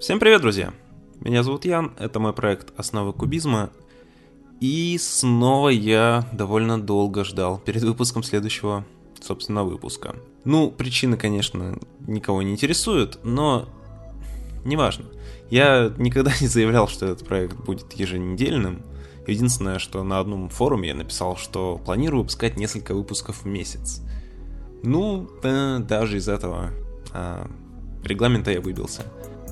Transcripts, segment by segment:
Всем привет, друзья! Меня зовут Ян, это мой проект «Основы кубизма», и снова я довольно долго ждал перед выпуском следующего, собственно, выпуска. Ну, причины, конечно, никого не интересуют, но неважно. Я никогда не заявлял, что этот проект будет еженедельным. Единственное, что на одном форуме я написал, что планирую выпускать несколько выпусков в месяц. Ну, да, даже из этого а, регламента я выбился.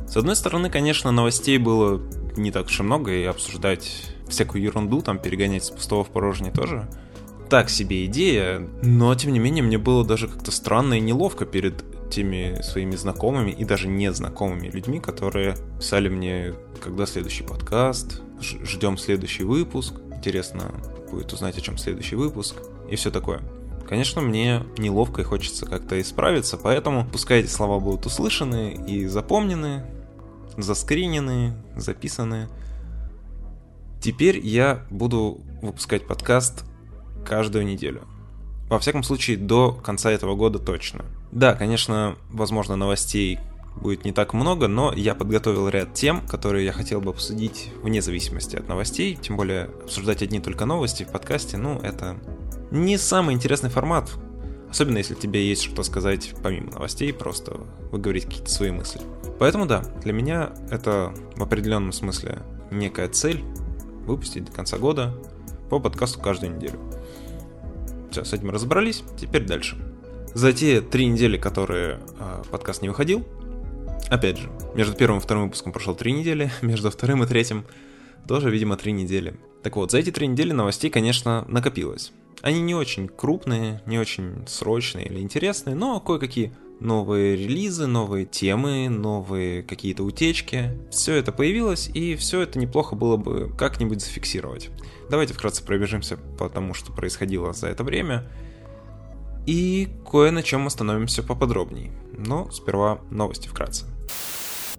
С одной стороны, конечно, новостей было не так уж и много, и обсуждать всякую ерунду, там перегонять с пустого в порожнее тоже так себе идея, но тем не менее мне было даже как-то странно и неловко перед теми своими знакомыми и даже незнакомыми людьми, которые писали мне, когда следующий подкаст, ждем следующий выпуск, интересно будет узнать, о чем следующий выпуск и все такое. Конечно, мне неловко и хочется как-то исправиться, поэтому пускай эти слова будут услышаны и запомнены, заскринены, записаны. Теперь я буду выпускать подкаст каждую неделю. Во всяком случае, до конца этого года точно. Да, конечно, возможно, новостей будет не так много, но я подготовил ряд тем, которые я хотел бы обсудить вне зависимости от новостей. Тем более, обсуждать одни только новости в подкасте, ну, это не самый интересный формат. Особенно, если тебе есть что сказать помимо новостей, просто выговорить какие-то свои мысли. Поэтому да, для меня это в определенном смысле некая цель выпустить до конца года по подкасту каждую неделю. Все, с этим разобрались, теперь дальше. За те три недели, которые э, подкаст не выходил, опять же, между первым и вторым выпуском прошло три недели, между вторым и третьим тоже, видимо, три недели. Так вот, за эти три недели новостей, конечно, накопилось. Они не очень крупные, не очень срочные или интересные, но кое-какие новые релизы, новые темы, новые какие-то утечки. Все это появилось, и все это неплохо было бы как-нибудь зафиксировать. Давайте вкратце пробежимся по тому, что происходило за это время. И кое на чем остановимся поподробнее. Но сперва новости вкратце.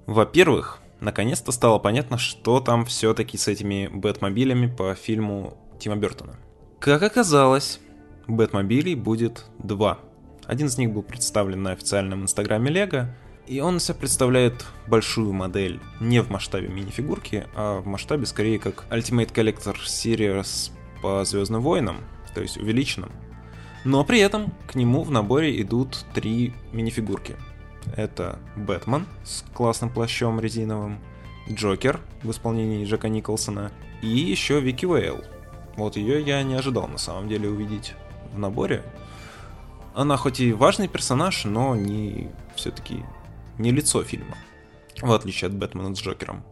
Во-первых, наконец-то стало понятно, что там все-таки с этими Бэтмобилями по фильму Тима Бертона. Как оказалось, Бэтмобилей будет два. Один из них был представлен на официальном инстаграме Лего, и он себя представляет большую модель не в масштабе мини-фигурки, а в масштабе скорее как Ultimate Collector Series по Звездным войнам, то есть увеличенном. Но при этом к нему в наборе идут три мини-фигурки. Это Бэтмен с классным плащом резиновым, Джокер в исполнении Джека Николсона и еще Вики Уэйл. Вот ее я не ожидал на самом деле увидеть в наборе. Она хоть и важный персонаж, но не все-таки не лицо фильма, в отличие от Бэтмена с Джокером.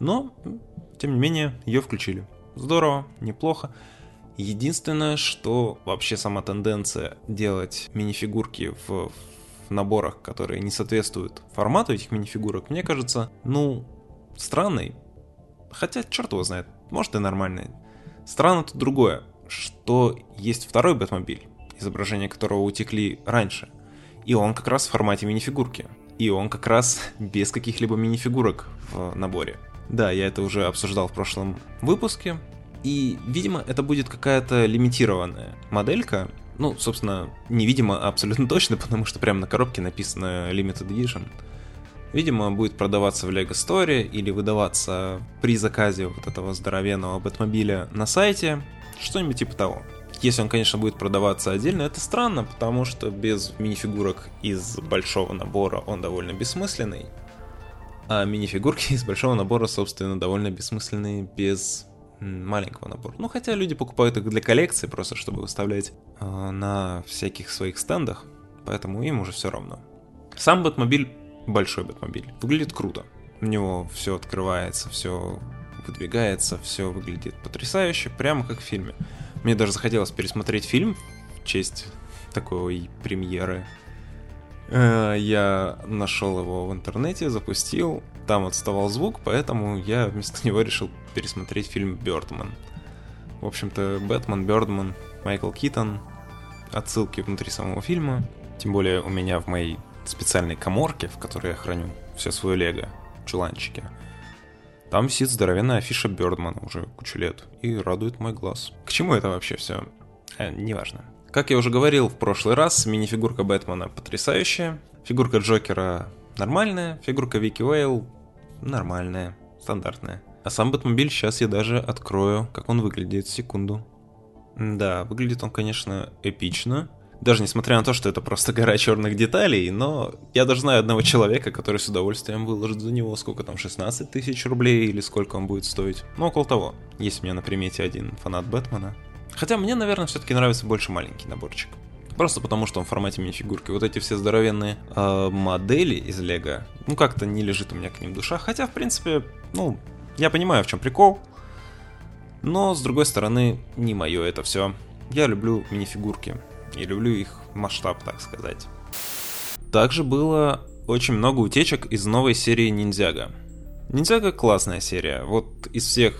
Но, тем не менее, ее включили. Здорово, неплохо. Единственное, что вообще сама тенденция делать мини-фигурки в, в наборах, которые не соответствуют формату этих мини-фигурок, мне кажется, ну, странной. Хотя, черт его знает, может и нормальной. Странно тут другое, что есть второй Бэтмобиль, изображения которого утекли раньше. И он как раз в формате мини-фигурки. И он как раз без каких-либо мини-фигурок в наборе. Да, я это уже обсуждал в прошлом выпуске. И, видимо, это будет какая-то лимитированная моделька. Ну, собственно, невидимо а абсолютно точно, потому что прямо на коробке написано Limited Edition. Видимо, будет продаваться в Lego Store или выдаваться при заказе вот этого здоровенного Бэтмобиля на сайте. Что-нибудь типа того. Если он, конечно, будет продаваться отдельно, это странно, потому что без мини-фигурок из большого набора он довольно бессмысленный. А мини-фигурки из большого набора, собственно, довольно бессмысленные без маленького набора. Ну, хотя люди покупают их для коллекции, просто чтобы выставлять э, на всяких своих стендах, поэтому им уже все равно. Сам Бэтмобиль, большой Бэтмобиль, выглядит круто. У него все открывается, все выдвигается, все выглядит потрясающе, прямо как в фильме. Мне даже захотелось пересмотреть фильм в честь такой премьеры. Э, я нашел его в интернете, запустил, там отставал звук, поэтому я вместо него решил пересмотреть фильм Бёрдман. В общем-то, Бэтмен, Бёрдман, Майкл Китон, отсылки внутри самого фильма. Тем более у меня в моей специальной коморке, в которой я храню все свое лего, чуланчики, там висит здоровенная афиша Бёрдмана уже кучу лет и радует мой глаз. К чему это вообще все? Э, неважно. Как я уже говорил в прошлый раз, мини-фигурка Бэтмена потрясающая, фигурка Джокера нормальная, фигурка Вики Уэйл нормальная, стандартная. А сам Бэтмобиль сейчас я даже открою, как он выглядит, секунду. Да, выглядит он, конечно, эпично. Даже несмотря на то, что это просто гора черных деталей, но я даже знаю одного человека, который с удовольствием выложит за него сколько там, 16 тысяч рублей или сколько он будет стоить. Ну, около того. Есть у меня на примете один фанат Бэтмена. Хотя мне, наверное, все-таки нравится больше маленький наборчик. Просто потому, что он в формате мини-фигурки. Вот эти все здоровенные э, модели из Лего, ну как-то не лежит у меня к ним душа. Хотя, в принципе, ну, я понимаю, в чем прикол. Но, с другой стороны, не мое это все. Я люблю мини-фигурки. И люблю их масштаб, так сказать. Также было очень много утечек из новой серии Ниндзяга. Ниндзяга классная серия. Вот из всех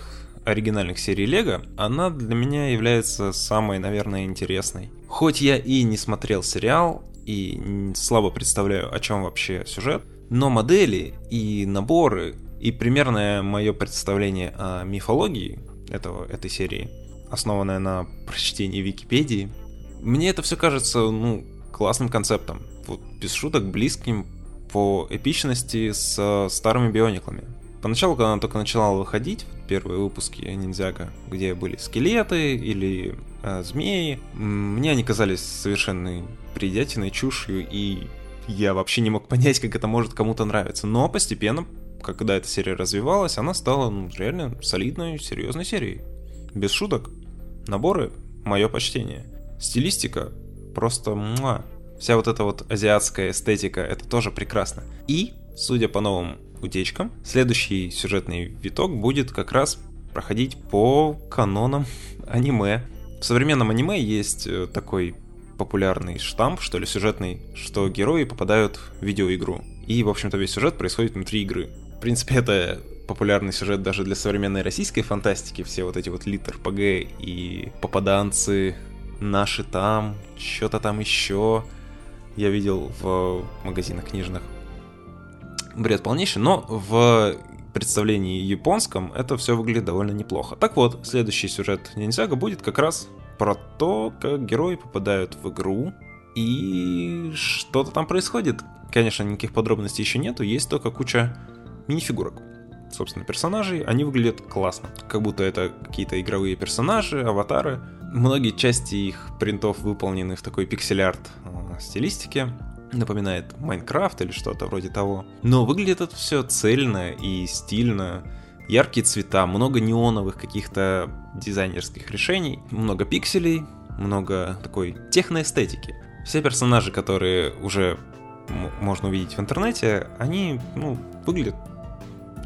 оригинальных серий Лего, она для меня является самой, наверное, интересной. Хоть я и не смотрел сериал, и слабо представляю, о чем вообще сюжет, но модели и наборы, и примерное мое представление о мифологии этого, этой серии, основанное на прочтении Википедии, мне это все кажется, ну, классным концептом. Вот без шуток близким по эпичности с старыми биониклами. Поначалу, когда она только начала выходить, первые выпуски Ниндзяга, где были скелеты или э, змеи, мне они казались совершенной бредятиной, чушью, и я вообще не мог понять, как это может кому-то нравиться. Но постепенно, когда эта серия развивалась, она стала ну, реально солидной, серьезной серией. Без шуток. Наборы — мое почтение. Стилистика — просто муа. Вся вот эта вот азиатская эстетика — это тоже прекрасно. И, судя по новым утечкам. Следующий сюжетный виток будет как раз проходить по канонам аниме. В современном аниме есть э, такой популярный штамп, что ли, сюжетный, что герои попадают в видеоигру. И, в общем-то, весь сюжет происходит внутри игры. В принципе, это популярный сюжет даже для современной российской фантастики. Все вот эти вот литр ПГ и попаданцы, наши там, что-то там еще. Я видел в магазинах книжных бред полнейший, но в представлении японском это все выглядит довольно неплохо. Так вот, следующий сюжет Ниндзяга будет как раз про то, как герои попадают в игру и что-то там происходит. Конечно, никаких подробностей еще нету, есть только куча мини-фигурок. Собственно, персонажей, они выглядят классно. Как будто это какие-то игровые персонажи, аватары. Многие части их принтов выполнены в такой пиксель-арт э, стилистике напоминает Майнкрафт или что-то вроде того. Но выглядит это все цельно и стильно. Яркие цвета, много неоновых каких-то дизайнерских решений, много пикселей, много такой техноэстетики. Все персонажи, которые уже можно увидеть в интернете, они, ну, выглядят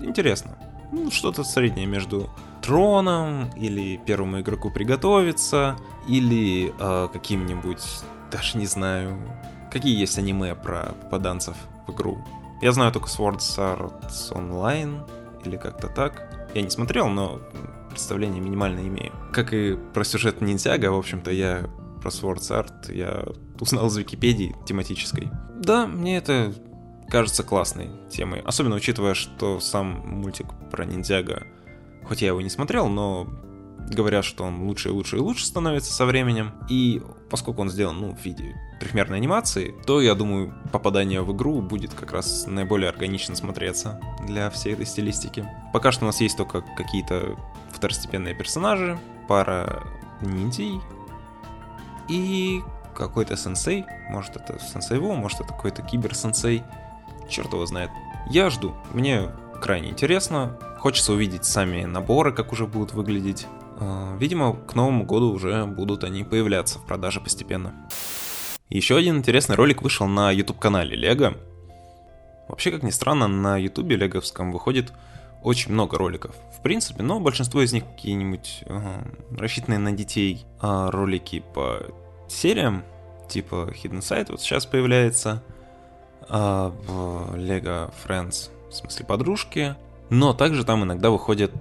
интересно. Ну, что-то среднее между троном, или первому игроку приготовиться, или э, каким-нибудь, даже не знаю, Какие есть аниме про попаданцев в игру? Я знаю только Sword Arts Online, или как-то так. Я не смотрел, но представление минимально имею. Как и про сюжет Ниндзяга, в общем-то, я про Sword Art я узнал из Википедии тематической. Да, мне это кажется классной темой. Особенно учитывая, что сам мультик про ниндзяга, хоть я его не смотрел, но говорят, что он лучше и лучше и лучше становится со временем. И поскольку он сделан ну, в виде трехмерной анимации, то, я думаю, попадание в игру будет как раз наиболее органично смотреться для всей этой стилистики. Пока что у нас есть только какие-то второстепенные персонажи, пара ниндзей и какой-то сенсей. Может это сенсей Во, может это какой-то кибер-сенсей. Черт его знает. Я жду. Мне крайне интересно. Хочется увидеть сами наборы, как уже будут выглядеть. А, видимо, к Новому году уже будут они появляться в продаже постепенно. Еще один интересный ролик вышел на YouTube-канале Лего. Вообще, как ни странно, на YouTube леговском выходит очень много роликов. В принципе, но большинство из них какие-нибудь э, рассчитанные на детей э, ролики по сериям, типа Hidden Side вот сейчас появляется, э, Lego Friends, в смысле подружки, но также там иногда выходят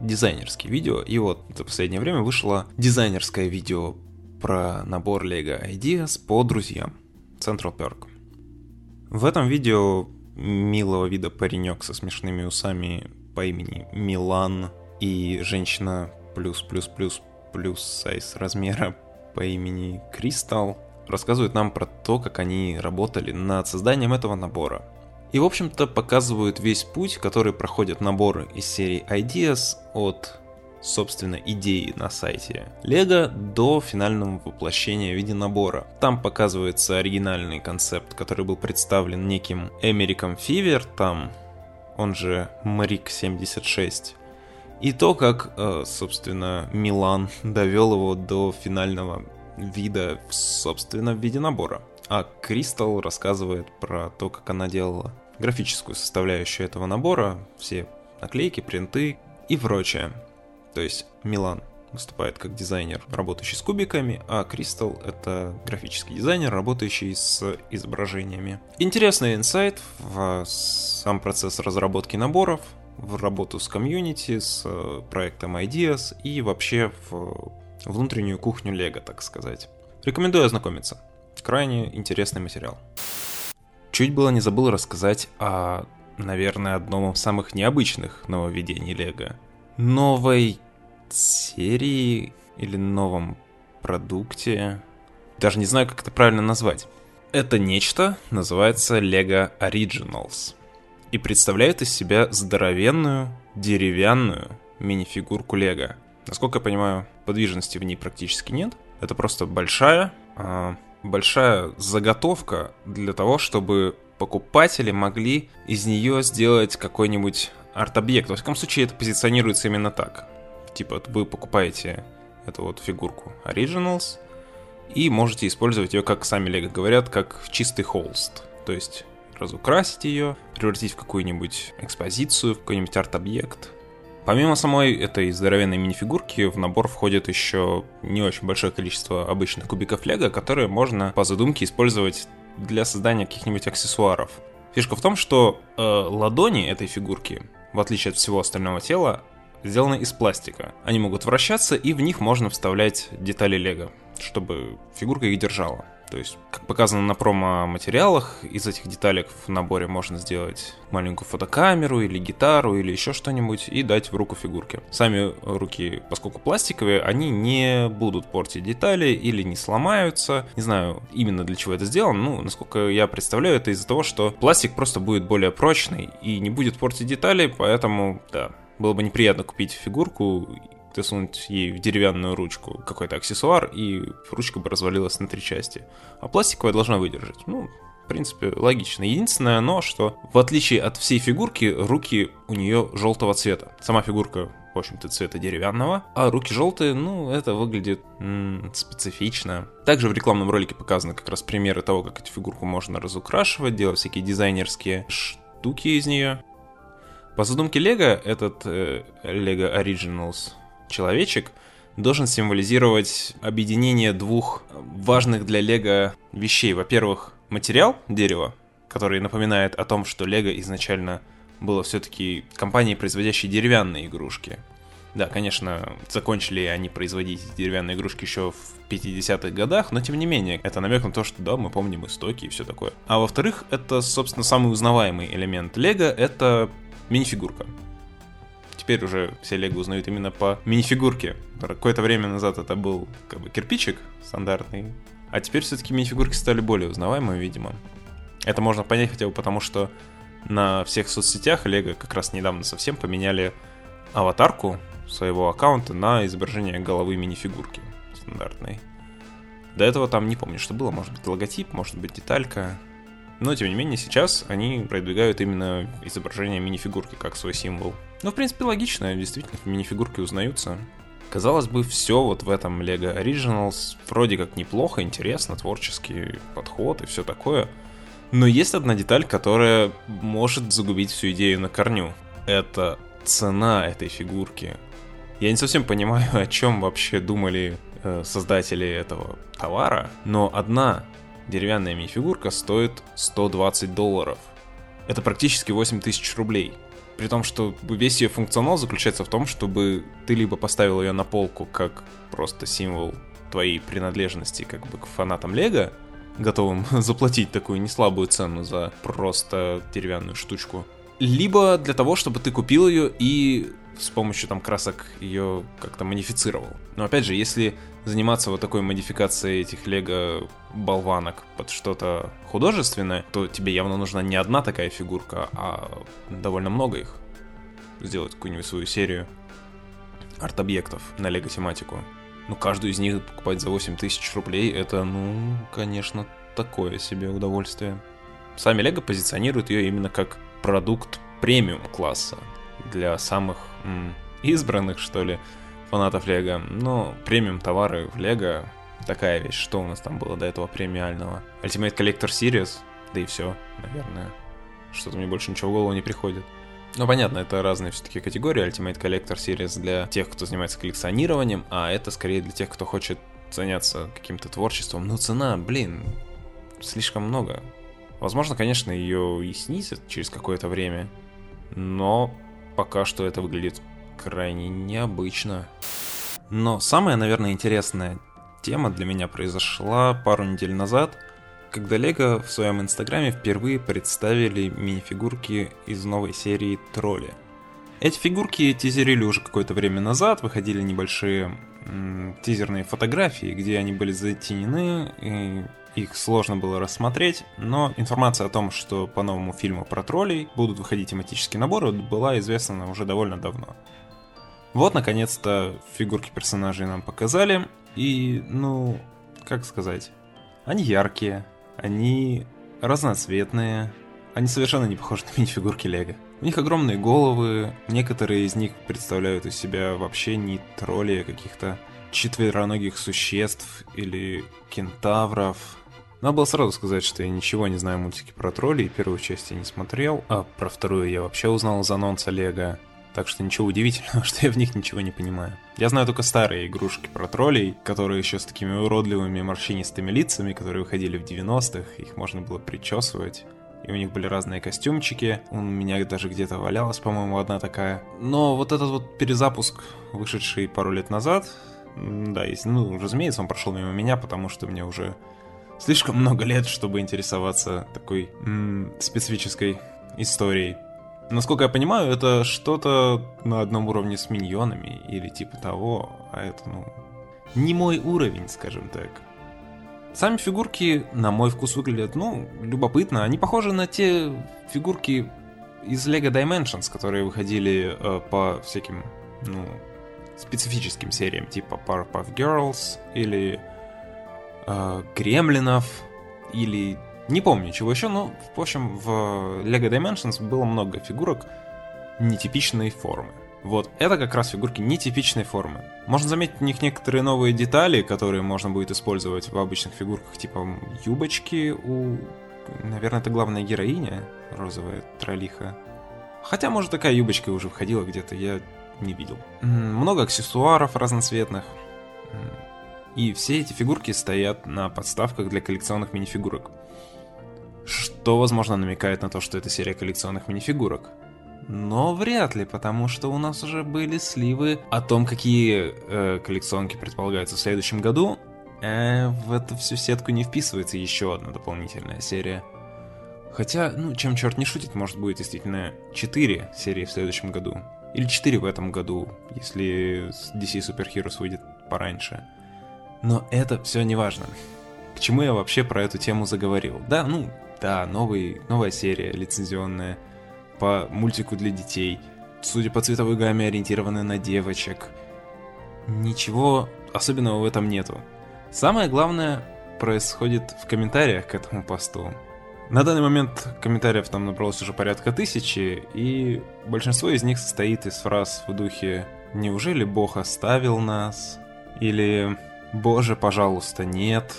дизайнерские видео, и вот за последнее время вышло дизайнерское видео про набор Lego Ideas по друзьям. Central Perk. В этом видео милого вида паренек со смешными усами по имени Милан и женщина плюс-плюс-плюс плюс сайз размера по имени Кристал рассказывают нам про то, как они работали над созданием этого набора. И, в общем-то, показывают весь путь, который проходят наборы из серии Ideas от собственно, идеи на сайте Лего до финального воплощения в виде набора. Там показывается оригинальный концепт, который был представлен неким Эмериком Фивер, там он же Марик 76. И то, как, э, собственно, Милан довел его до финального вида, собственно, в виде набора. А Кристал рассказывает про то, как она делала графическую составляющую этого набора, все наклейки, принты и прочее. То есть Милан выступает как дизайнер, работающий с кубиками, а Кристал — это графический дизайнер, работающий с изображениями. Интересный инсайт в сам процесс разработки наборов, в работу с комьюнити, с э, проектом Ideas и вообще в внутреннюю кухню Лего, так сказать. Рекомендую ознакомиться. Крайне интересный материал. Чуть было не забыл рассказать о, наверное, одном из самых необычных нововведений Лего. Новой серии или новом продукте. Даже не знаю, как это правильно назвать. Это нечто называется Lego Originals и представляет из себя здоровенную деревянную мини-фигурку Лего. Насколько я понимаю, подвижности в ней практически нет. Это просто большая, э, большая заготовка для того, чтобы покупатели могли из нее сделать какой-нибудь арт-объект. Во всяком случае, это позиционируется именно так. Типа, вы покупаете эту вот фигурку Originals и можете использовать ее, как сами Лего говорят, как чистый холст. То есть разукрасить ее, превратить в какую-нибудь экспозицию, в какой-нибудь арт-объект. Помимо самой этой здоровенной мини-фигурки, в набор входит еще не очень большое количество обычных кубиков лего, которые можно по задумке использовать для создания каких-нибудь аксессуаров. Фишка в том, что э, ладони этой фигурки, в отличие от всего остального тела, сделаны из пластика. Они могут вращаться, и в них можно вставлять детали лего, чтобы фигурка их держала. То есть, как показано на промо-материалах, из этих деталек в наборе можно сделать маленькую фотокамеру или гитару или еще что-нибудь и дать в руку фигурке. Сами руки, поскольку пластиковые, они не будут портить детали или не сломаются. Не знаю именно для чего это сделано, ну, насколько я представляю, это из-за того, что пластик просто будет более прочный и не будет портить детали, поэтому, да, было бы неприятно купить фигурку, засунуть ей в деревянную ручку какой-то аксессуар, и ручка бы развалилась на три части. А пластиковая должна выдержать. Ну, в принципе, логично. Единственное, но что, в отличие от всей фигурки, руки у нее желтого цвета. Сама фигурка, в общем-то, цвета деревянного, а руки желтые, ну, это выглядит м-м, специфично. Также в рекламном ролике показаны как раз примеры того, как эту фигурку можно разукрашивать, делать всякие дизайнерские штуки из нее. По задумке Лего, этот э, Lego Originals человечек должен символизировать объединение двух важных для Лего вещей. Во-первых, материал дерева, который напоминает о том, что Лего изначально было все-таки компанией, производящей деревянные игрушки. Да, конечно, закончили они производить деревянные игрушки еще в 50-х годах, но тем не менее, это намек на то, что да, мы помним истоки и все такое. А во-вторых, это, собственно, самый узнаваемый элемент Лего, это Минифигурка. Теперь уже все лего узнают именно по минифигурке. Какое-то время назад это был как бы кирпичик стандартный, а теперь все-таки минифигурки стали более узнаваемыми, видимо. Это можно понять хотя бы потому, что на всех соцсетях Лего как раз недавно совсем поменяли аватарку своего аккаунта на изображение головы минифигурки стандартной. До этого там не помню, что было. Может быть логотип, может быть деталька. Но, тем не менее, сейчас они продвигают именно изображение минифигурки как свой символ. Ну, в принципе, логично, действительно, минифигурки узнаются. Казалось бы, все вот в этом Lego Originals вроде как неплохо, интересно, творческий подход и все такое. Но есть одна деталь, которая может загубить всю идею на корню. Это цена этой фигурки. Я не совсем понимаю, о чем вообще думали э, создатели этого товара, но одна деревянная мини-фигурка стоит 120 долларов. Это практически 8 тысяч рублей. При том, что весь ее функционал заключается в том, чтобы ты либо поставил ее на полку как просто символ твоей принадлежности как бы к фанатам Лего, готовым заплатить такую неслабую цену за просто деревянную штучку, либо для того, чтобы ты купил ее и с помощью там красок ее как-то модифицировал. Но опять же, если заниматься вот такой модификацией этих лего болванок под что-то художественное, то тебе явно нужна не одна такая фигурка, а довольно много их. Сделать какую-нибудь свою серию арт-объектов на лего-тематику. Ну, каждую из них покупать за 8 тысяч рублей, это, ну, конечно, такое себе удовольствие. Сами Лего позиционируют ее именно как продукт премиум класса для самых м, избранных, что ли, фанатов Лего. Но премиум товары в Лего такая вещь. Что у нас там было до этого премиального? Ultimate Collector Series, да и все, наверное. Что-то мне больше ничего в голову не приходит. Ну, понятно, это разные все-таки категории. Ultimate Collector Series для тех, кто занимается коллекционированием, а это скорее для тех, кто хочет заняться каким-то творчеством. Но цена, блин, слишком много. Возможно, конечно, ее и снизят через какое-то время, но пока что это выглядит крайне необычно. Но самая, наверное, интересная тема для меня произошла пару недель назад, когда Лего в своем инстаграме впервые представили мини-фигурки из новой серии Тролли. Эти фигурки тизерили уже какое-то время назад, выходили небольшие м- тизерные фотографии, где они были затенены, и их сложно было рассмотреть, но информация о том, что по новому фильму про троллей будут выходить тематические наборы, была известна уже довольно давно. Вот, наконец-то, фигурки персонажей нам показали, и, ну, как сказать, они яркие, они разноцветные, они совершенно не похожи на мини-фигурки Лего. У них огромные головы, некоторые из них представляют из себя вообще не тролли, а каких-то четвероногих существ или кентавров. Надо было сразу сказать, что я ничего не знаю мультики про троллей, первую часть я не смотрел, а про вторую я вообще узнал из анонса Лего. Так что ничего удивительного, что я в них ничего не понимаю. Я знаю только старые игрушки про троллей, которые еще с такими уродливыми морщинистыми лицами, которые выходили в 90-х, их можно было причесывать. И у них были разные костюмчики. У меня даже где-то валялась, по-моему, одна такая. Но вот этот вот перезапуск, вышедший пару лет назад, да, есть, ну, разумеется, он прошел мимо меня, потому что мне уже слишком много лет, чтобы интересоваться такой м- специфической историей. Насколько я понимаю, это что-то на одном уровне с миньонами или типа того, а это, ну, не мой уровень, скажем так. Сами фигурки, на мой вкус, выглядят, ну, любопытно. Они похожи на те фигурки из Lego Dimensions, которые выходили э, по всяким, ну, специфическим сериям, типа Powerpuff Girls или э, Гремлинов, или не помню чего еще, но, в общем, в LEGO Dimensions было много фигурок нетипичной формы. Вот, это как раз фигурки нетипичной формы. Можно заметить в них некоторые новые детали, которые можно будет использовать в обычных фигурках, типа юбочки у... Наверное, это главная героиня, розовая троллиха. Хотя, может, такая юбочка уже входила где-то, я не видел. Много аксессуаров разноцветных. И все эти фигурки стоят на подставках для коллекционных минифигурок что, возможно, намекает на то, что это серия коллекционных минифигурок. Но вряд ли, потому что у нас уже были сливы о том, какие э, коллекционки предполагаются в следующем году. Э, в эту всю сетку не вписывается еще одна дополнительная серия. Хотя, ну, чем черт не шутит, может будет действительно 4 серии в следующем году. Или 4 в этом году, если DC Super Heroes выйдет пораньше. Но это все не важно. К чему я вообще про эту тему заговорил? Да, ну, да, новый, новая серия лицензионная по мультику для детей. Судя по цветовой гамме, ориентированная на девочек. Ничего особенного в этом нету. Самое главное происходит в комментариях к этому посту. На данный момент комментариев там набралось уже порядка тысячи, и большинство из них состоит из фраз в духе «Неужели Бог оставил нас?» или «Боже, пожалуйста, нет»,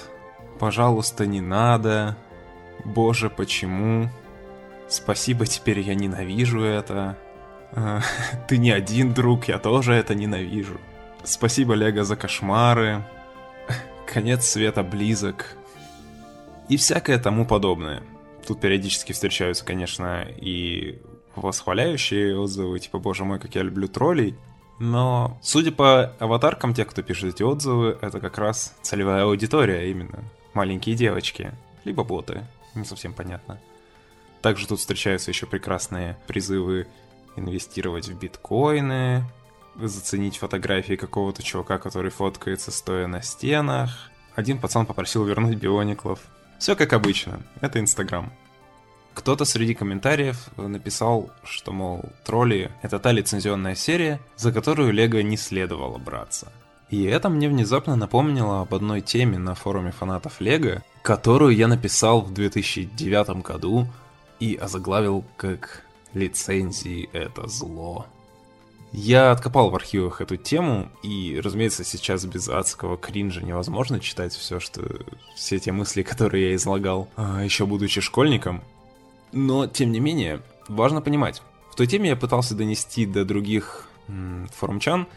«Пожалуйста, не надо», Боже, почему? Спасибо, теперь я ненавижу это. А, ты не один друг, я тоже это ненавижу. Спасибо, Лего, за кошмары. Конец света близок. И всякое тому подобное. Тут периодически встречаются, конечно, и восхваляющие отзывы, типа, боже мой, как я люблю троллей. Но, судя по аватаркам тех, кто пишет эти отзывы, это как раз целевая аудитория именно. Маленькие девочки, либо боты не совсем понятно. Также тут встречаются еще прекрасные призывы инвестировать в биткоины, заценить фотографии какого-то чувака, который фоткается стоя на стенах. Один пацан попросил вернуть биониклов. Все как обычно, это Инстаграм. Кто-то среди комментариев написал, что, мол, тролли — это та лицензионная серия, за которую Лего не следовало браться. И это мне внезапно напомнило об одной теме на форуме фанатов Лего, которую я написал в 2009 году и озаглавил как «Лицензии — это зло». Я откопал в архивах эту тему, и, разумеется, сейчас без адского кринжа невозможно читать все, что... все те мысли, которые я излагал, а, еще будучи школьником. Но, тем не менее, важно понимать. В той теме я пытался донести до других м, форумчан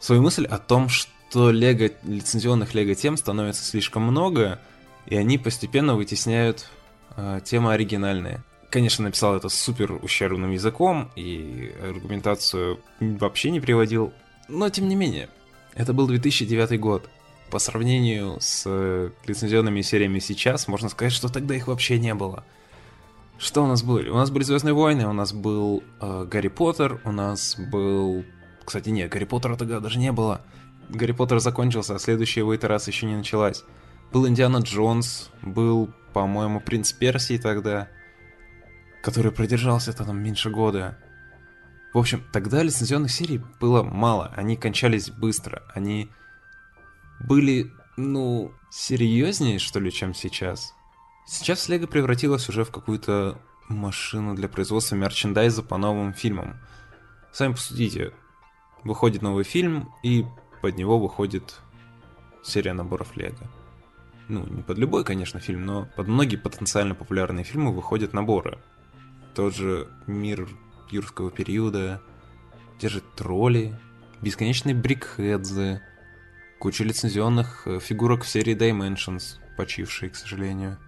свою мысль о том, что лего, лицензионных лего-тем становится слишком много, и они постепенно вытесняют э, темы оригинальные. Конечно, написал это супер ущербным языком и аргументацию вообще не приводил, но тем не менее, это был 2009 год. По сравнению с э, лицензионными сериями сейчас, можно сказать, что тогда их вообще не было. Что у нас были? У нас были Звездные войны, у нас был э, Гарри Поттер, у нас был... Кстати, нет, Гарри Поттера тогда даже не было. Гарри Поттер закончился, а следующая его итерация еще не началась. Был Индиана Джонс, был, по-моему, Принц Персии тогда который продержался там меньше года. В общем, тогда лицензионных серий было мало, они кончались быстро, они были, ну, серьезнее, что ли, чем сейчас. Сейчас Лего превратилась уже в какую-то машину для производства мерчендайза по новым фильмам. Сами посудите, выходит новый фильм, и под него выходит серия наборов Лего. Ну, не под любой, конечно, фильм, но под многие потенциально популярные фильмы выходят наборы тот же мир юрского периода, те же тролли, бесконечные брикхедзы, куча лицензионных э, фигурок в серии Dimensions, почившие, к сожалению,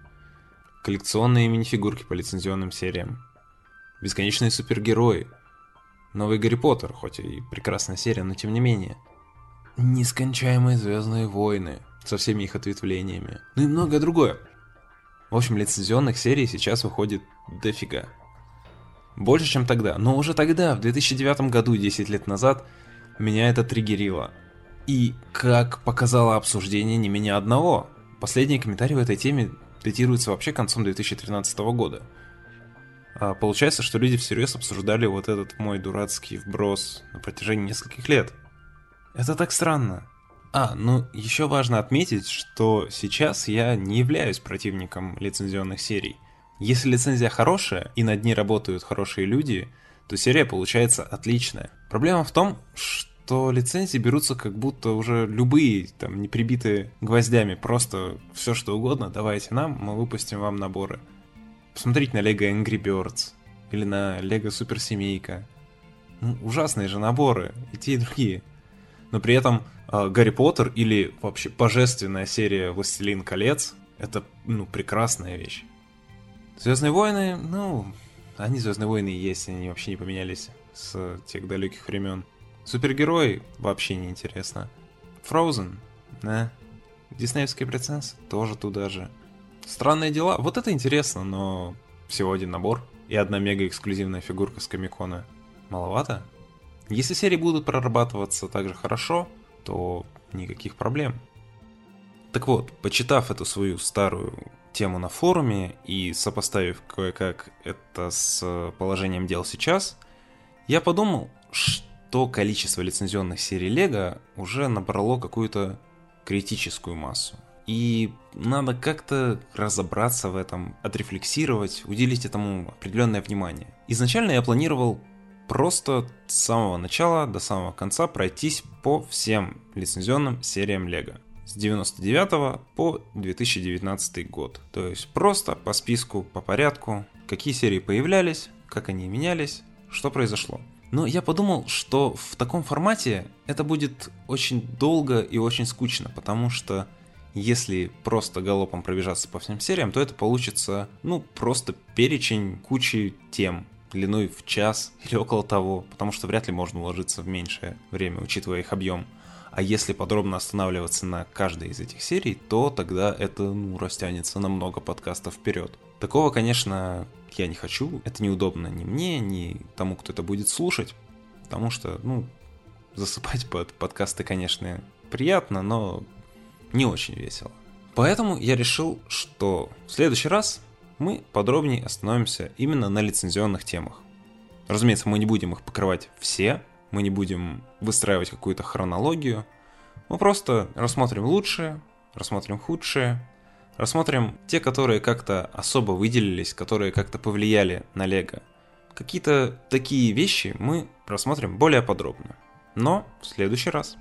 коллекционные мини-фигурки по лицензионным сериям, бесконечные супергерои, новый Гарри Поттер, хоть и прекрасная серия, но тем не менее, нескончаемые Звездные войны со всеми их ответвлениями, ну и многое другое. В общем, лицензионных серий сейчас выходит дофига. Больше, чем тогда. Но уже тогда, в 2009 году, 10 лет назад, меня это триггерило. И, как показало обсуждение, не меня одного. Последние комментарии в этой теме датируются вообще концом 2013 года. А получается, что люди всерьез обсуждали вот этот мой дурацкий вброс на протяжении нескольких лет. Это так странно. А, ну еще важно отметить, что сейчас я не являюсь противником лицензионных серий. Если лицензия хорошая и над ней работают хорошие люди, то серия получается отличная. Проблема в том, что лицензии берутся как будто уже любые, там, не прибитые гвоздями, просто все что угодно, давайте нам, мы выпустим вам наборы. Посмотрите на Lego Angry Birds или на Lego Супер Семейка. Ну, ужасные же наборы, и те, и другие. Но при этом э, Гарри Поттер или вообще божественная серия Властелин колец это, ну, прекрасная вещь. Звездные войны, ну, они Звездные войны есть, они вообще не поменялись с тех далеких времен. Супергерои вообще не интересно. Frozen, да. Диснеевский принцесс тоже туда же. Странные дела, вот это интересно, но всего один набор и одна мега эксклюзивная фигурка с Комикона. Маловато? Если серии будут прорабатываться так же хорошо, то никаких проблем. Так вот, почитав эту свою старую тему на форуме и сопоставив кое-как это с положением дел сейчас, я подумал, что количество лицензионных серий Лего уже набрало какую-то критическую массу. И надо как-то разобраться в этом, отрефлексировать, уделить этому определенное внимание. Изначально я планировал просто с самого начала до самого конца пройтись по всем лицензионным сериям Лего с 99 по 2019 год. То есть просто по списку, по порядку, какие серии появлялись, как они менялись, что произошло. Но я подумал, что в таком формате это будет очень долго и очень скучно, потому что если просто галопом пробежаться по всем сериям, то это получится, ну, просто перечень кучи тем, длиной в час или около того, потому что вряд ли можно уложиться в меньшее время, учитывая их объем. А если подробно останавливаться на каждой из этих серий, то тогда это ну, растянется на много подкастов вперед. Такого, конечно, я не хочу. Это неудобно ни мне, ни тому, кто это будет слушать. Потому что, ну, засыпать под подкасты, конечно, приятно, но не очень весело. Поэтому я решил, что в следующий раз мы подробнее остановимся именно на лицензионных темах. Разумеется, мы не будем их покрывать все, мы не будем выстраивать какую-то хронологию, мы просто рассмотрим лучшее, рассмотрим худшее, рассмотрим те, которые как-то особо выделились, которые как-то повлияли на Лего. Какие-то такие вещи мы рассмотрим более подробно. Но в следующий раз.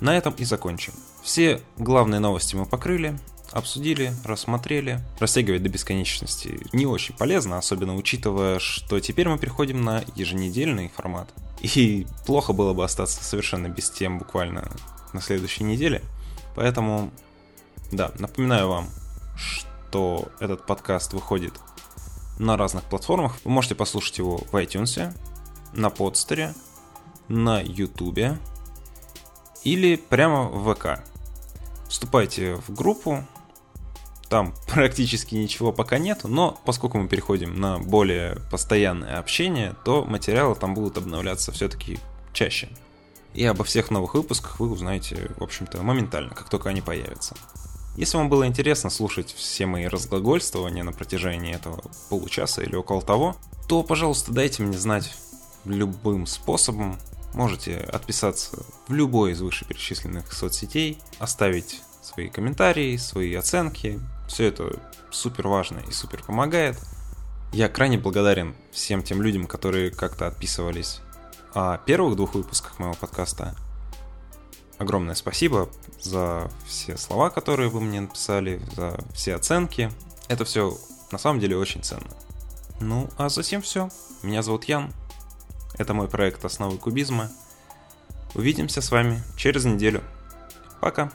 На этом и закончим. Все главные новости мы покрыли, обсудили, рассмотрели. Растягивать до бесконечности не очень полезно, особенно учитывая, что теперь мы переходим на еженедельный формат. И плохо было бы остаться совершенно без тем буквально на следующей неделе. Поэтому, да, напоминаю вам, что этот подкаст выходит на разных платформах. Вы можете послушать его в iTunes, на подстере, на YouTube или прямо в ВК. Вступайте в группу, там практически ничего пока нет, но поскольку мы переходим на более постоянное общение, то материалы там будут обновляться все-таки чаще. И обо всех новых выпусках вы узнаете, в общем-то, моментально, как только они появятся. Если вам было интересно слушать все мои разглагольствования на протяжении этого получаса или около того, то, пожалуйста, дайте мне знать любым способом. Можете отписаться в любой из вышеперечисленных соцсетей, оставить свои комментарии, свои оценки, все это супер важно и супер помогает. Я крайне благодарен всем тем людям, которые как-то отписывались о первых двух выпусках моего подкаста. Огромное спасибо за все слова, которые вы мне написали, за все оценки. Это все на самом деле очень ценно. Ну, а затем все. Меня зовут Ян. Это мой проект «Основы кубизма». Увидимся с вами через неделю. Пока.